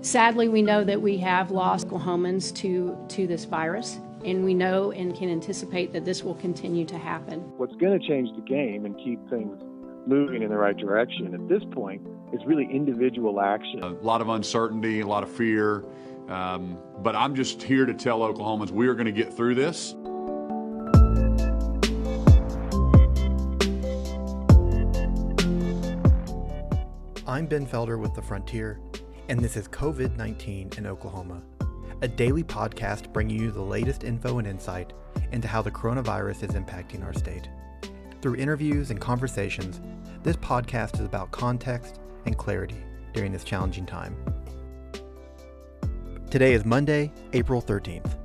Sadly, we know that we have lost Oklahomans to, to this virus, and we know and can anticipate that this will continue to happen. What's going to change the game and keep things moving in the right direction at this point is really individual action. A lot of uncertainty, a lot of fear. Um, but I'm just here to tell Oklahomans we are going to get through this. I'm Ben Felder with The Frontier, and this is COVID 19 in Oklahoma, a daily podcast bringing you the latest info and insight into how the coronavirus is impacting our state. Through interviews and conversations, this podcast is about context and clarity during this challenging time. Today is Monday, April 13th.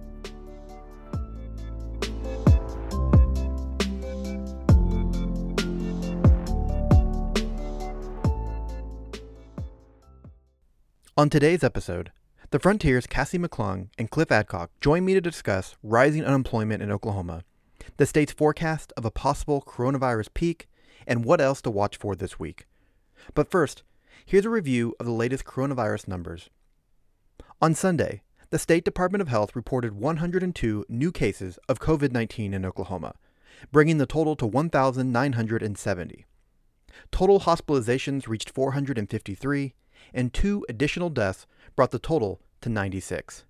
On today's episode, the Frontier's Cassie McClung and Cliff Adcock join me to discuss rising unemployment in Oklahoma, the state's forecast of a possible coronavirus peak, and what else to watch for this week. But first, here's a review of the latest coronavirus numbers. On Sunday, the State Department of Health reported 102 new cases of COVID 19 in Oklahoma, bringing the total to 1,970. Total hospitalizations reached 453, and two additional deaths brought the total to 96.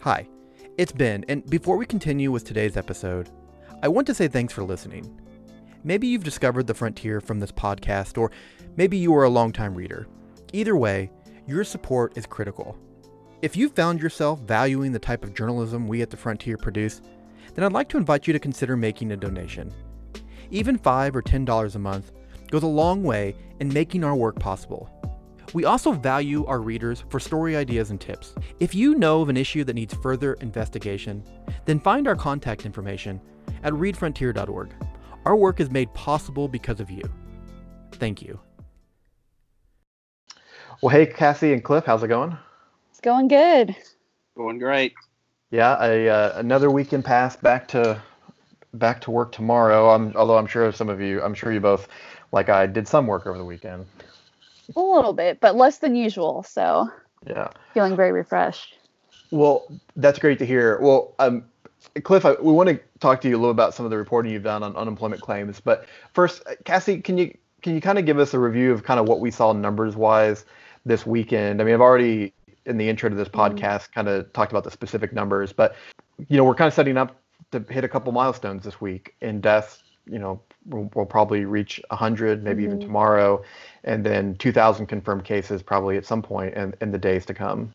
Hi, it's Ben, and before we continue with today's episode, I want to say thanks for listening. Maybe you've discovered the frontier from this podcast, or maybe you are a longtime reader. Either way, your support is critical. If you've found yourself valuing the type of journalism we at the Frontier produce, then I'd like to invite you to consider making a donation. Even 5 or $10 a month goes a long way in making our work possible. We also value our readers for story ideas and tips. If you know of an issue that needs further investigation, then find our contact information at readfrontier.org. Our work is made possible because of you. Thank you. Well, hey, Cassie and Cliff, how's it going? It's going good. Going great. Yeah, a, uh, another weekend pass back to back to work tomorrow. I'm, although I'm sure some of you, I'm sure you both like I did some work over the weekend. A little bit, but less than usual. So yeah, feeling very refreshed. Well, that's great to hear. Well, um, Cliff, I, we want to talk to you a little about some of the reporting you've done on unemployment claims. But first, Cassie, can you can you kind of give us a review of kind of what we saw numbers wise this weekend? I mean, I've already in the intro to this mm-hmm. podcast kind of talked about the specific numbers, but you know, we're kind of setting up to hit a couple milestones this week in deaths. You know, we'll, we'll probably reach 100, maybe mm-hmm. even tomorrow, and then 2,000 confirmed cases probably at some point in, in the days to come.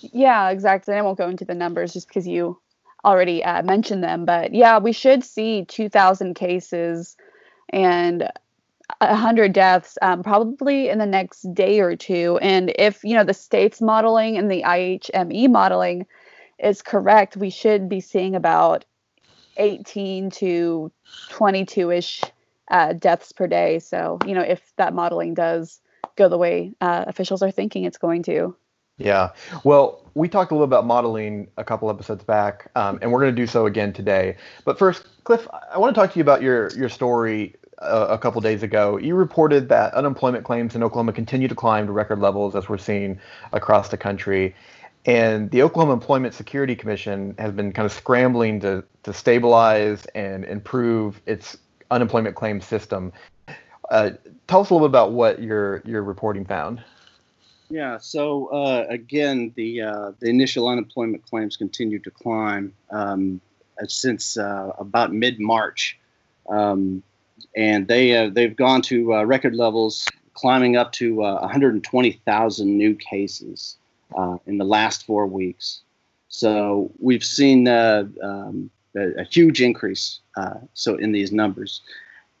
Yeah, exactly. I won't go into the numbers just because you already uh, mentioned them, but yeah, we should see 2,000 cases and 100 deaths um, probably in the next day or two. And if, you know, the state's modeling and the IHME modeling is correct, we should be seeing about 18 to 22 ish uh, deaths per day. So, you know, if that modeling does go the way uh, officials are thinking it's going to. Yeah. Well, we talked a little about modeling a couple episodes back, um, and we're going to do so again today. But first, Cliff, I want to talk to you about your your story uh, a couple days ago. You reported that unemployment claims in Oklahoma continue to climb to record levels, as we're seeing across the country. And the Oklahoma Employment Security Commission has been kind of scrambling to, to stabilize and improve its unemployment claim system. Uh, tell us a little bit about what your your reporting found. Yeah. So uh, again, the uh, the initial unemployment claims continue to climb um, since uh, about mid March, um, and they uh, they've gone to uh, record levels, climbing up to 120,000 new cases in the last four weeks. So we've seen um, a, a, huge increase so in these numbers,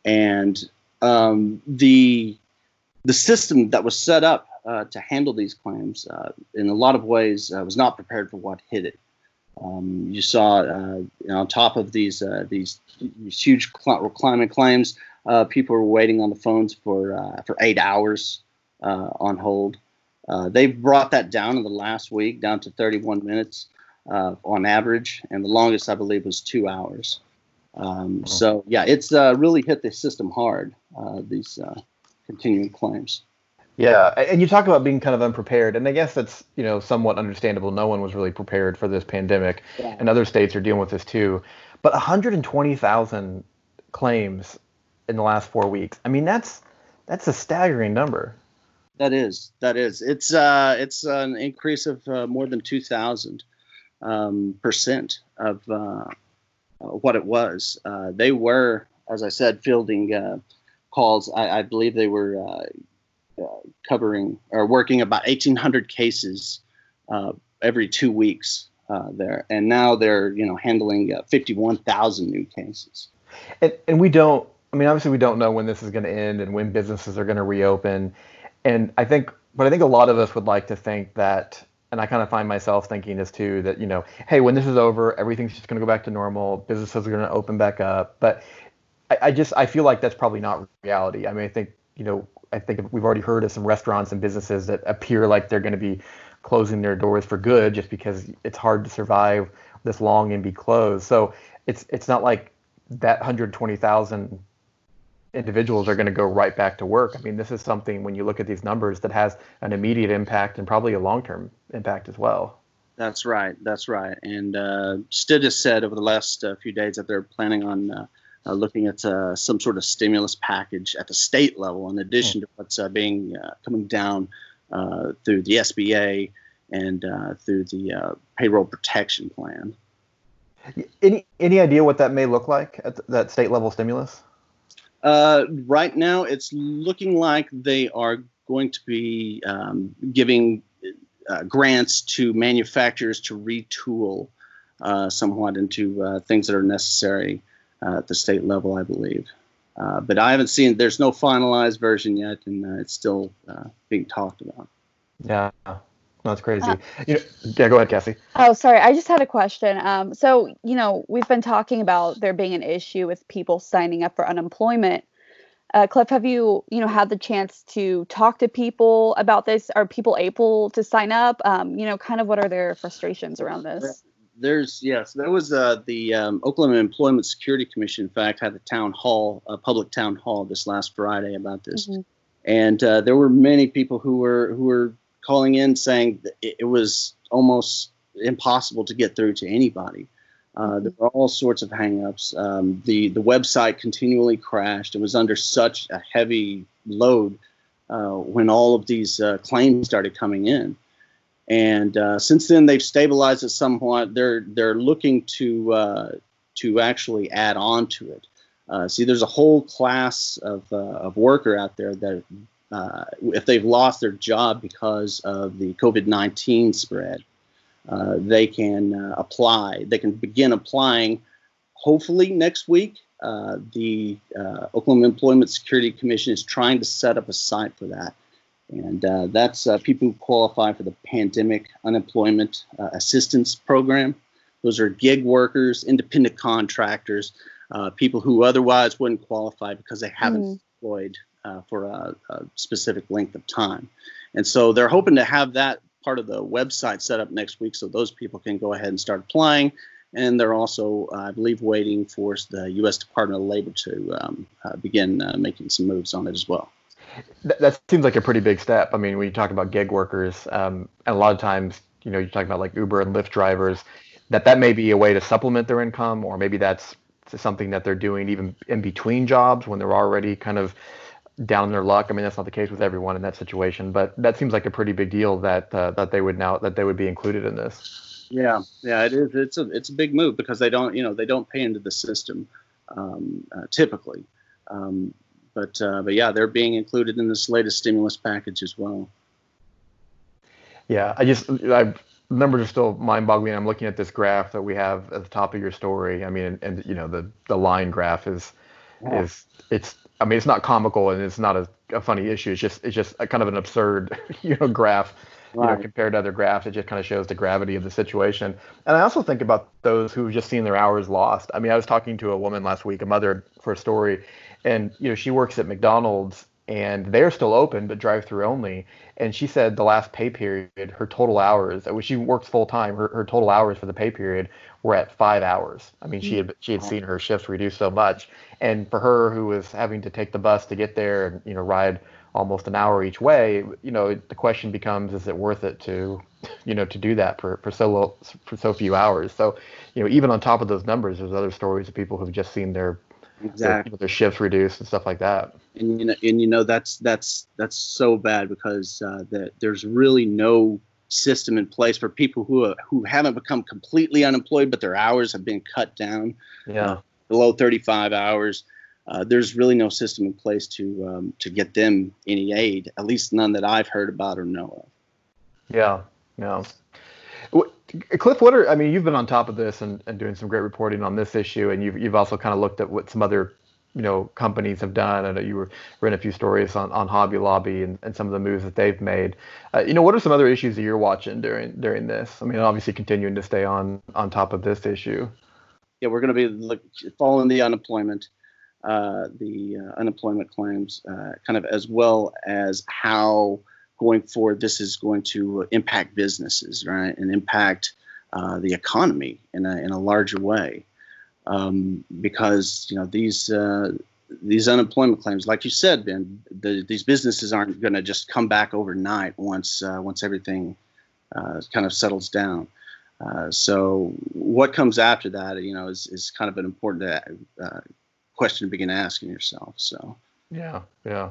and um, the the system that was set up uh, to handle these claims, uh, in a lot of ways, uh, was not prepared for what hit it. Um, you saw, uh, you know, on top of these uh, these, huge cl- climate claims, uh, people were waiting on the phones for for eight hours on hold. Uh, they've brought that down in the last week, down to 31 minutes uh, on average, and the longest I believe was two hours. Um, so yeah, it's uh, really hit the system hard. these continuing claims. Yeah, and you talk about being kind of unprepared, and I guess that's you know somewhat understandable. No one was really prepared for this pandemic, yeah. and other states are dealing with this too. But 120,000 claims in the last four weeks. I mean, that's that's a staggering number. That is, that is. It's uh, it's an increase of uh, more than 2,000 um, percent of uh, what it was. Uh, they were, as I said, fielding uh, calls. I, I, believe they were uh, covering or working about 1,800 cases uh, every two weeks there, and now they're you know handling 51,000 new cases. And, and we don't. I mean, obviously, we don't know when this is going to end and when businesses are going to reopen. And I think, but I think a lot of us would like to think that and I kind of find myself thinking this too that you know, hey, when this is over, everything's just going to go back to normal. Businesses are going to open back up. But I, I, just I feel like that's probably not reality. I mean, I think you know I think we've already heard of some restaurants and businesses that appear like they're going to be closing their doors for good just because it's hard to survive this long and be closed. So it's it's not like that 120,000 individuals are going to go right back to work. I mean, this is something when you look at these numbers that has an immediate impact and probably a long-term impact as well. That's right. That's right. And uh, Stitt has said over the last uh, few days that they're planning on uh, uh, looking at uh, some sort of stimulus package at the state level, in addition to what's uh, being uh, coming down uh, through the SBA and uh, through the payroll protection plan. Any any idea what that may look like at that state level stimulus? Right now, it's looking like they are going to be um, giving grants to manufacturers to retool somewhat into things that are necessary uh, at the state level, I believe. Uh, but I haven't seen. There's no finalized version yet, and uh, it's still uh, being talked about. Yeah, that's crazy. Uh, you know, yeah, go ahead, Cassie. Oh, sorry. I just had a question. Um, so you know, we've been talking about there being an issue with people signing up for unemployment. Uh, Cliff, have you you know had the chance to talk to people about this? Are people able to sign up? Um, you know, kind of what are their frustrations around this? there's yes, there was uh, the um, Oklahoma Employment Security Commission. In fact, had a town hall, a public town hall this last Friday about this, mm-hmm. and uh, there were many people who were who were calling in saying it, it was almost impossible to get through to anybody. Uh, there were all sorts of hangups. Um, the the website continually crashed. It was under such a heavy load uh, when all of these uh, claims started coming in. And uh, since then, they've stabilized it somewhat. They're they're looking to uh, to actually add on to it. Uh, see, there's a whole class of, uh, of worker out there that uh, if they've lost their job because of the COVID-19 spread, uh, they can apply. They can begin applying. Hopefully next week, the Oklahoma Employment Security Commission is trying to set up a site for that and uh, that's uh, people who qualify for the Pandemic Unemployment uh, Assistance Program. Those are gig workers, independent contractors, uh, people who otherwise wouldn't qualify because they haven't mm. employed uh, for a, a, specific length of time. And so they're hoping to have that part of the website set up next week so those people can go ahead and start applying. And they're also, I believe, waiting for the U.S. Department of Labor to um, uh, begin making some moves on it as well that, that, seems like a pretty big step. I mean, when you talk about gig workers, um, and a lot of times, you know, you're talking about like Uber and Lyft drivers, that that may be a way to supplement their income, or maybe that's something that they're doing even in between jobs when they're already kind of down in their luck. I mean, that's not the case with everyone in that situation, but that seems like a pretty big deal that uh, that they would now that they would be included in this. Yeah, yeah, it is. It's a it's a big move because they don't you know they don't pay into the system um, uh, typically. Um, but uh, but yeah, they're being included in this latest stimulus package as well. Yeah, I just I numbers are still mind-boggling. I'm looking at this graph that we have at the top of your story. I mean, and, and you know the the line graph is yeah. is it's I mean it's not comical and it's not a, a, funny issue. It's just it's just a kind of an absurd you know graph. Right. You know, compared to other graphs, it just kind of shows the gravity of the situation. And I also think about those who've just seen their hours lost. I mean, I was talking to a woman last week, a mother for a story, and you know she works at McDonald's and they're still open but drive through only. And she said the last pay period her total hours which she works full time her, her total hours for the pay period were at five hours. I mean she mm. had she had seen her shifts reduce so much. And for her who was having to take the bus to get there and you know ride almost an hour each way, you know, the question becomes, is it worth it to, you know, to do that for, for so low, for so few hours? So, you know, even on top of those numbers, there's other stories of people who've just seen their exactly their, their shifts reduced and stuff like that. And you know, and you know that's that's that's so bad because uh, that there's really no system in place for people who who haven't become completely unemployed, but their hours have been cut down. Yeah. Uh, below 35 hours uh, there's really no system in place to um, to get them any aid, at least none that I've heard about or know of. Yeah, yeah. Cliff, what are I mean? You've been on top of this and, and doing some great reporting on this issue, and you've you've also kind of looked at what some other you know companies have done. I know you were read a few stories on, on Hobby Lobby and, and some of the moves that they've made. Uh, you know, what are some other issues that you're watching during during this? I mean, obviously continuing to stay on on top of this issue. Yeah, we're going to be look, following the unemployment uh, the uh, unemployment claims, uh, kind of as well as how going forward this is going to impact businesses, right, and impact uh, the economy in a in a larger way, um, because you know these. Uh, these unemployment claims, like you said, Ben, the, these businesses aren't going to just come back overnight once once everything kind of settles down. Uh, so what comes after that, you know, is, is kind of an important uh, question to begin asking yourself. So. Yeah, yeah.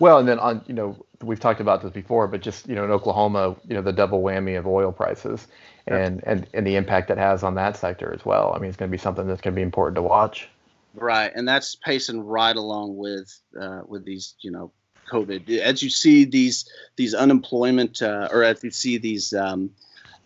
Well, and then on, you know, we've talked about this before, but just you know, in Oklahoma, you know, the double whammy of oil prices and and and the impact that has on that sector as well. I mean, it's going to be something that's going to be important to watch. Right, and that's pacing right along with uh, with these, you know, COVID. As you see these these unemployment, uh, or as you see these um,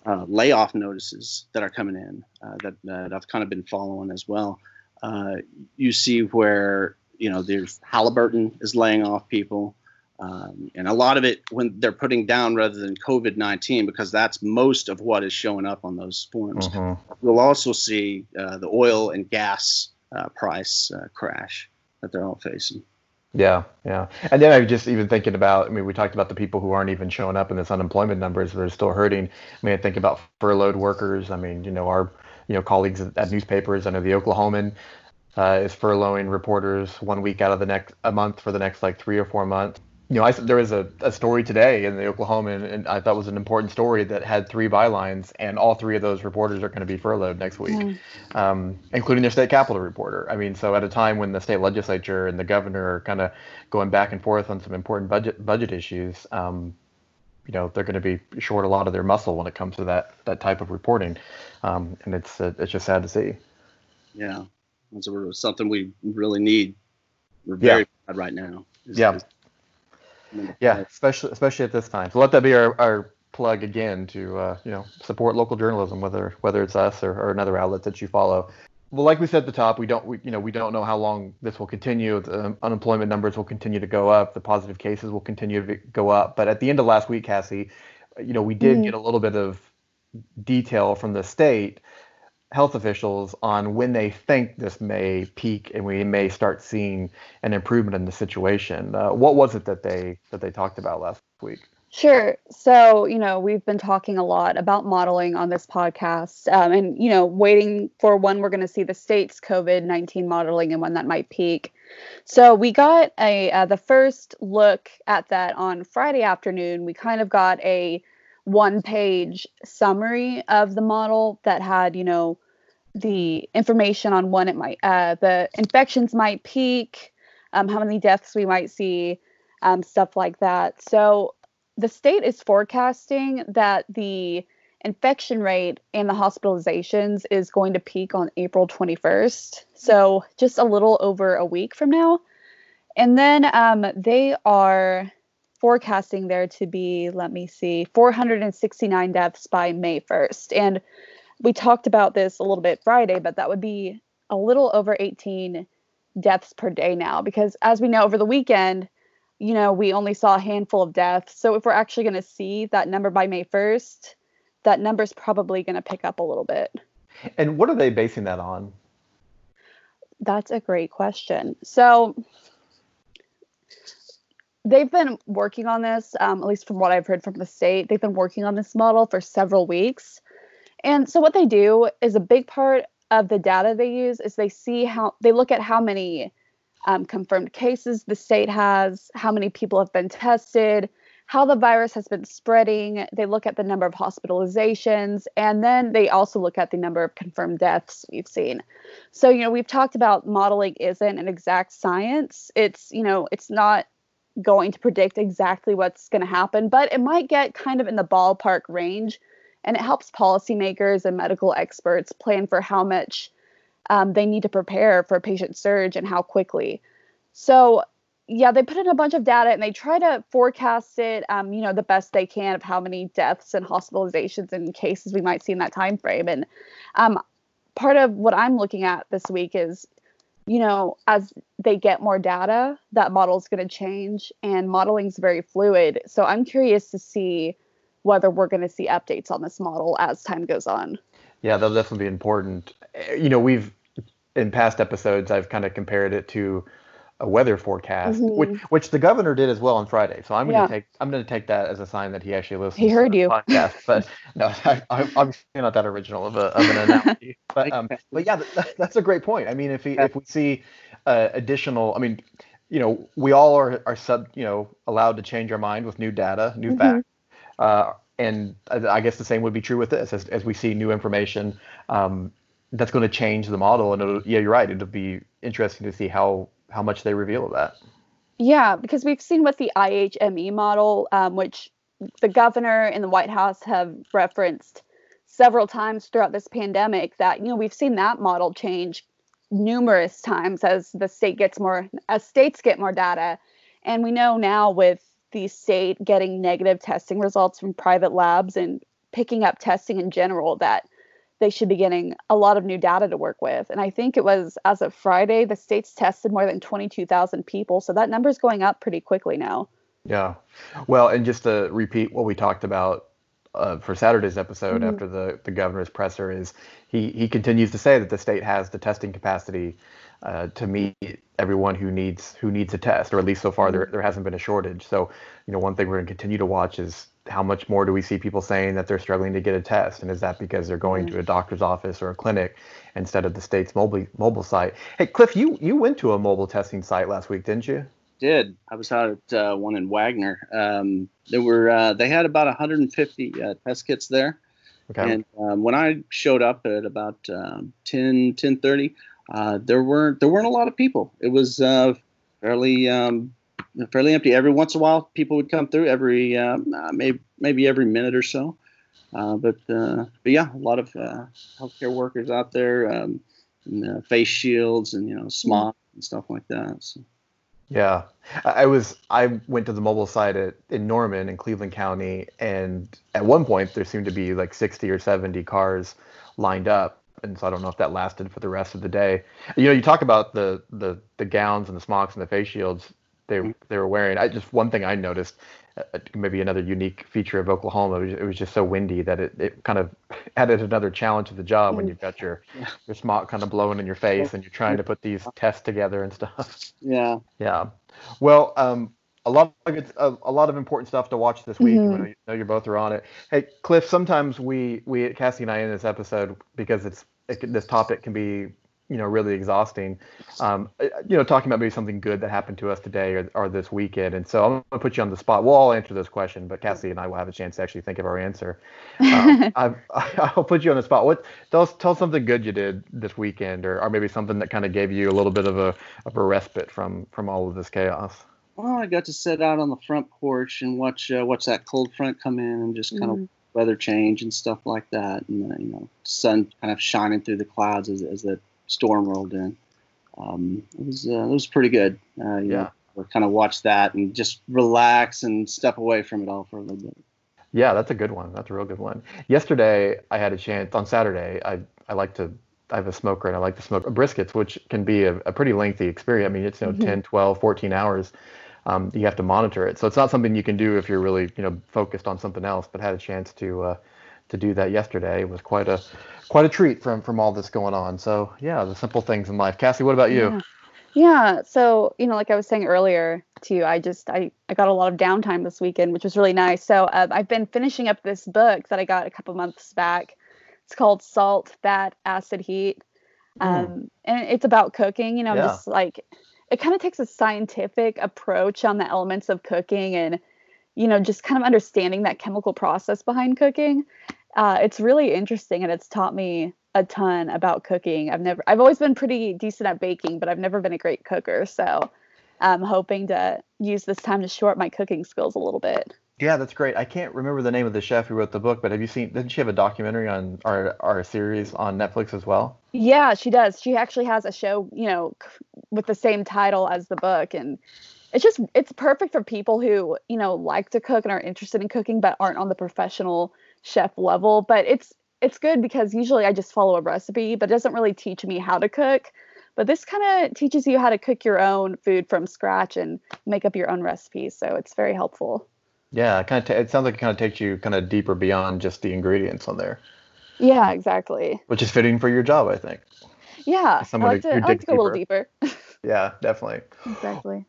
uh, layoff notices that are coming in, uh, that that I've kind of been following as well. Uh, you see where you know there's Halliburton is laying off people, um, and a lot of it when they're putting down rather than COVID nineteen because that's most of what is showing up on those forms. Mm-hmm. We'll also see uh, the oil and gas uh, price uh, crash that they're all facing. Yeah, yeah. And then I'm just even thinking about, I mean, we talked about the people who aren't even showing up in this unemployment numbers that are still hurting. I mean, I think about furloughed workers. I mean, you know, our you know colleagues at, at newspapers. I know the Oklahoman uh, is furloughing reporters one week out of the next a month for the next like three or four months. You know, I, there was a, a story today in the Oklahoman, and I thought was an important story that had three bylines, and all three of those reporters are going to be furloughed next week, mm. um, including their state capitol reporter. I mean, so at a time when the state legislature and the governor are kind of going back and forth on some important budget budget issues, um, you know they're going to be short a lot of their muscle when it comes to that that type of reporting, um, and it's uh, it's just sad to see. Yeah, it's something we really need. We're very yeah. bad right now. Is, yeah. Is, yeah, especially especially at this time. So let that be our, our plug again to uh, you know support local journalism, whether whether it's us or, or another outlet that you follow well, like we said at the top, we don't, we, you know, we don't know how long this will continue. The unemployment numbers will continue to go up. The positive cases will continue to go up. But at the end of last week, Cassie, you know, we did mm-hmm. get a little bit of detail from the state health officials on when they think this may peak and we may start seeing an improvement in the situation. Uh, what was it that they that they talked about last week? Sure. So, you know, we've been talking a lot about modeling on this podcast um, and, you know, waiting for when we're going to see the state's COVID 19 modeling and when that might peak. So, we got a uh, the first look at that on Friday afternoon. We kind of got a one page summary of the model that had, you know, the information on when it might, uh, the infections might peak, um, how many deaths we might see, um, stuff like that. So, the state is forecasting that the infection rate and the hospitalizations is going to peak on April 21st. So just a little over a week from now. And then um, they are forecasting there to be, let me see, 469 deaths by May 1st. And we talked about this a little bit Friday, but that would be a little over 18 deaths per day now because as we know over the weekend you know, we only saw a handful of deaths. So if we're actually going to see that number by May 1st, that number is probably going to pick up a little bit. And what are they basing that on? That's a great question. So they've been working on this, um, at least from what I've heard from the state. They've been working on this model for several weeks. And so what they do is a big part of the data they use is they see how they look at how many um, confirmed cases the state has, how many people have been tested, how the virus has been spreading. They look at the number of hospitalizations, and then they also look at the number of confirmed deaths we've seen. So, you know, we've talked about modeling isn't an exact science. It's, you know, it's not going to predict exactly what's going to happen, but it might get kind of in the ballpark range. And it helps policymakers and medical experts plan for how much um, they need to prepare for a patient surge and how quickly. So, yeah, they put in a bunch of data and they try to forecast it, um, you know, the best they can of how many deaths and hospitalizations and cases we might see in that time frame. And um, part of what I'm looking at this week is, you know, as they get more data, that model is going to change, and modeling is very fluid. So I'm curious to see whether we're going to see updates on this model as time goes on. Yeah, that'll definitely be important. Eh, you know, we've in past episodes, I've kind of compared it to a weather forecast, mm-hmm. which which the governor did as well on Friday. So I'm going to take I'm going to take that as a sign that he actually listens. He heard you. Podcast, but no, I, am obviously not that original of, a, of an analogy. but um, but yeah, that, that's a great point. I mean, if he, if we see uh, additional, I mean, you know, we all are are sub, you know, allowed to change our mind with new data, new mm-hmm. facts. Uh, and I guess the same would be true with this as, as we see new information. Um, that's going to change the model. And yeah, you're right. It'll be interesting to see how how much they reveal of that. Yeah, because we've seen with the IHME model, um, which the governor and the White House have referenced several times throughout this pandemic, that you know we've seen that model change numerous times as the state gets more as states get more data, and we know now with the state getting negative testing results from private labs and picking up testing in general that they should be getting a lot of new data to work with. And I think it was as of Friday, the states tested more than 22,000 people. So that number is going up pretty quickly now. Yeah. Well, and just to repeat what we talked about uh, for Saturday's episode mm-hmm. after the, the governor's presser is he, he continues to say that the state has the testing capacity uh, to meet everyone who needs who needs a test, or at least so far there, mm-hmm. there hasn't been a shortage. So, you know, one thing we're going to continue to watch is how much more do we see people saying that they're struggling to get a test, and is that because they're going to a doctor's office or a clinic instead of the state's mobile mobile site? Hey, Cliff, you you went to a mobile testing site last week, didn't you? Did I was out at uh, one in Wagoner. Um, there were uh, they had about 150 uh, test kits there, okay. and um, when I showed up at about um, 10 10:30, uh, there weren't there weren't a lot of people. It was uh, fairly um, fairly empty. Every once in a while, people would come through. Every um, uh, maybe maybe every minute or so. Uh, but uh, but yeah, a lot of uh, healthcare workers out there, um, and, face shields and you know smock and stuff like that. So. Yeah, I was I went to the mobile site at, in Norman in Cleveland County, and at one point there seemed to be like 60 or 70 cars lined up and so I don't know if that lasted for the rest of the day. You know, you talk about the the the gowns and the smocks and the face shields they mm-hmm. they were wearing. I just one thing I noticed, uh, maybe another unique feature of Oklahoma. It was, it was, just so windy that it, it kind of added another challenge to the job when mm. you've got your your smock kind of blowing in your face and you're trying to put these tests together and stuff. Yeah. Yeah. Well, um, a lot of good, a, a, lot of important stuff to watch this week. Mm-hmm. I know you both are on it. Hey, Cliff. Sometimes we we Cassie and I in this episode because it's it, this topic can be you know really exhausting. Um, uh, you know, talking about maybe something good that happened to us today or, or this weekend. And so I'm going to put you on the spot. We'll all answer this question, but Cassie and I will have a chance to actually think of our answer. Um, I, will put you on the spot. What tell us tell us something good you did this weekend, or, or maybe something that kind of gave you a little bit of a of a respite from from all of this chaos. Well, I got to sit out on the front porch and watch uh, watch that cold front come in and just kind mm-hmm. of weather change and stuff like that, and uh, you know, sun kind of shining through the clouds as as the storm rolled in. Um, it was uh, it was pretty good. Uh, yeah, know, kind of watch that and just relax and step away from it all for a little bit. Yeah, that's a good one. That's a real good one. Yesterday, I had a chance on Saturday. I I like to I have a smoker and I like to smoke briskets, which can be a, a pretty lengthy experience. I mean, it's you know mm-hmm. 10, 12, 14 hours um, you have to monitor it. So it's not something you can do if you're really you know focused on something else. But had a chance to uh, to do that yesterday. Was quite a quite a treat from from all this going on. So yeah, the simple things in life. Cassie, what about you? Yeah. Yeah, so you know, like I was saying earlier to you, I just I I got a lot of downtime this weekend, which was really nice. So uh, I've been finishing up this book that I got a couple months back. It's called Salt, Fat, Acid, Heat, mm. um, and it's about cooking. You know, yeah. just like it kind of takes a scientific approach on the elements of cooking and you know just kind of understanding that chemical process behind cooking. Uh, it's really interesting and it's taught me a ton about cooking. I've never I've always been pretty decent at baking, but I've never been a great cooker. So I'm hoping to use this time to shore up my cooking skills a little bit. Yeah, that's great. I can't remember the name of the chef who wrote the book, but have you seen? Didn't she have a documentary on our our series on Netflix as well? Yeah, she does. She actually has a show, you know, with the same title as the book, and it's just it's perfect for people who you know like to cook and are interested in cooking but aren't on the professional chef level. But it's it's good because usually I just follow a recipe, but it doesn't really teach me how to cook. But this kind of teaches you how to cook your own food from scratch and make up your own recipes. So it's very helpful. Yeah, kind of. T- it sounds like it kind of takes you kind of deeper beyond just the ingredients on there. Yeah, exactly. Which is fitting for your job, I think. Yeah, I like, to, I like to go a little deeper. yeah, definitely. Exactly.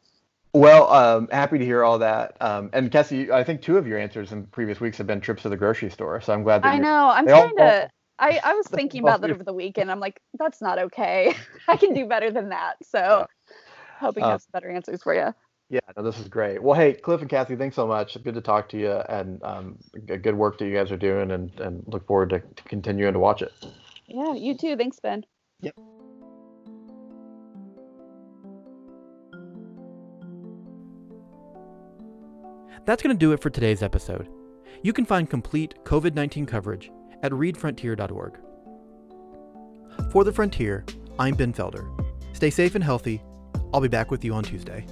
Well, um, happy to hear all that. Um, and Cassie, I think two of your answers in previous weeks have been trips to the grocery store. So I'm glad that I know. I'm trying all, to. I, I was thinking about that over the weekend. I'm like, that's not okay. I can do better than that. So, yeah. hoping uh, I have some better answers for you. Yeah, no, this is great. Well, hey, Cliff and Kathy, thanks so much. Good to talk to you, and um, good work that you guys are doing, and, and look forward to, to continuing to watch it. Yeah, you too. Thanks, Ben. Yep. That's going to do it for today's episode. You can find complete COVID 19 coverage at readfrontier.org. For The Frontier, I'm Ben Felder. Stay safe and healthy. I'll be back with you on Tuesday.